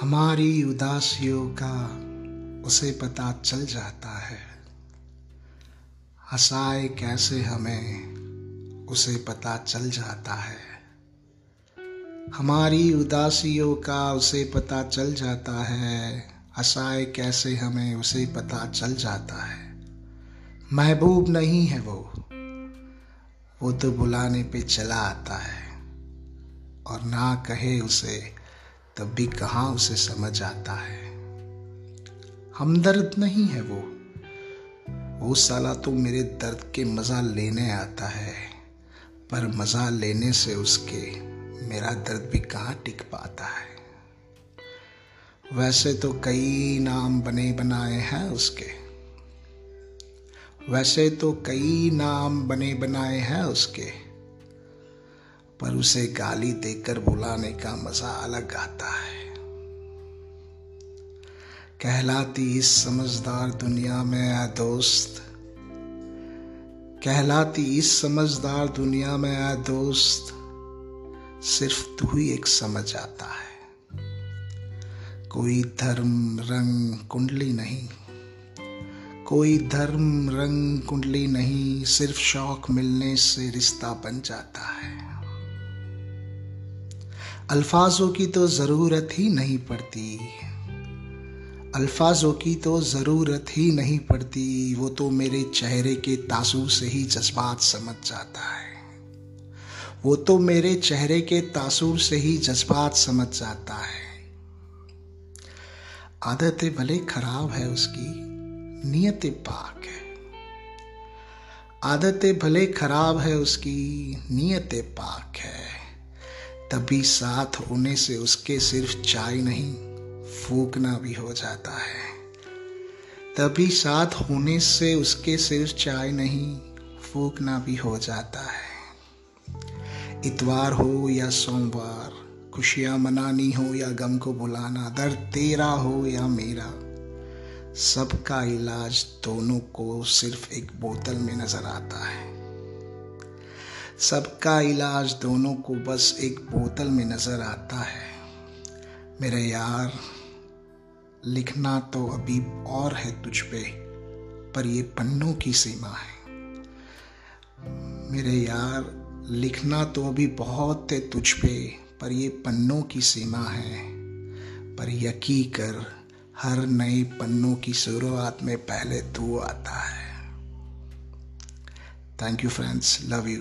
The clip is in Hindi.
हमारी उदासियों का उसे पता चल जाता है। हंसाए कैसे हमें उसे पता चल जाता है। हमारी उदासियों का उसे पता चल जाता है। हंसाए कैसे हमें उसे पता चल जाता है। महबूब नहीं है वो। वो तो बुलाने पे चला आता है। और ना कहे उसे तब भी कहाँ उसे समझ आता है। हमदर्द नहीं है वो। वो साला तो मेरे दर्द के मज़ा लेने आता है, पर मज़ा लेने से उसके मेरा दर्द भी कहाँ टिक पाता है। वैसे तो कई नाम बने बनाए हैं उसके। वैसे तो कई नाम बने बनाए हैं उसके। पर उसे गाली देकर बुलाने का मज़ा अलग आता है। कहलाती इस समझदार दुनिया में आ दोस्त। कहलाती इस समझदार दुनिया में आ दोस्त। सिर्फ़ तू ही एक समझ आता है। कोई धर्म रंग कुंडली नहीं। कोई धर्म रंग कुंडली नहीं, सिर्फ़ शौक मिलने से रिश्ता बन जाता है। अल्फाजों की तो ज़रूरत ही नहीं पड़ती। अल्फाजों की तो ज़रूरत ही नहीं पड़ती। वो तो मेरे चेहरे के तासुर से ही जज्बात समझ जाता है। वो तो मेरे चेहरे के तासुर से ही जज्बात समझ जाता है। आदतें भले खराब है उसकी, नीयत पाक है। आदतें भले खराब है उसकी, नीयत पाक है। तभी साथ होने से उसके सिर्फ़ चाय नहीं, फूकना भी हो जाता है। तभी साथ होने से उसके सिर्फ़ चाय नहीं, फूकना भी हो जाता है। इतवार हो या सोमवार, खुशियाँ मनानी हो या गम को बुलाना, दर्द तेरा हो या मेरा, सबका इलाज दोनों को सिर्फ़ एक बोतल में नज़र आता है। सबका इलाज दोनों को बस एक बोतल में नज़र आता है। मेरे यार, लिखना तो अभी और है तुझ पे, पर ये पन्नों की सीमा है। मेरे यार, लिखना तो अभी बहुत है तुझ पे, पर ये पन्नों की सीमा है। पर यकी कर, हर नए पन्नों की शुरुआत में पहले तू आता है। Thank you friends love you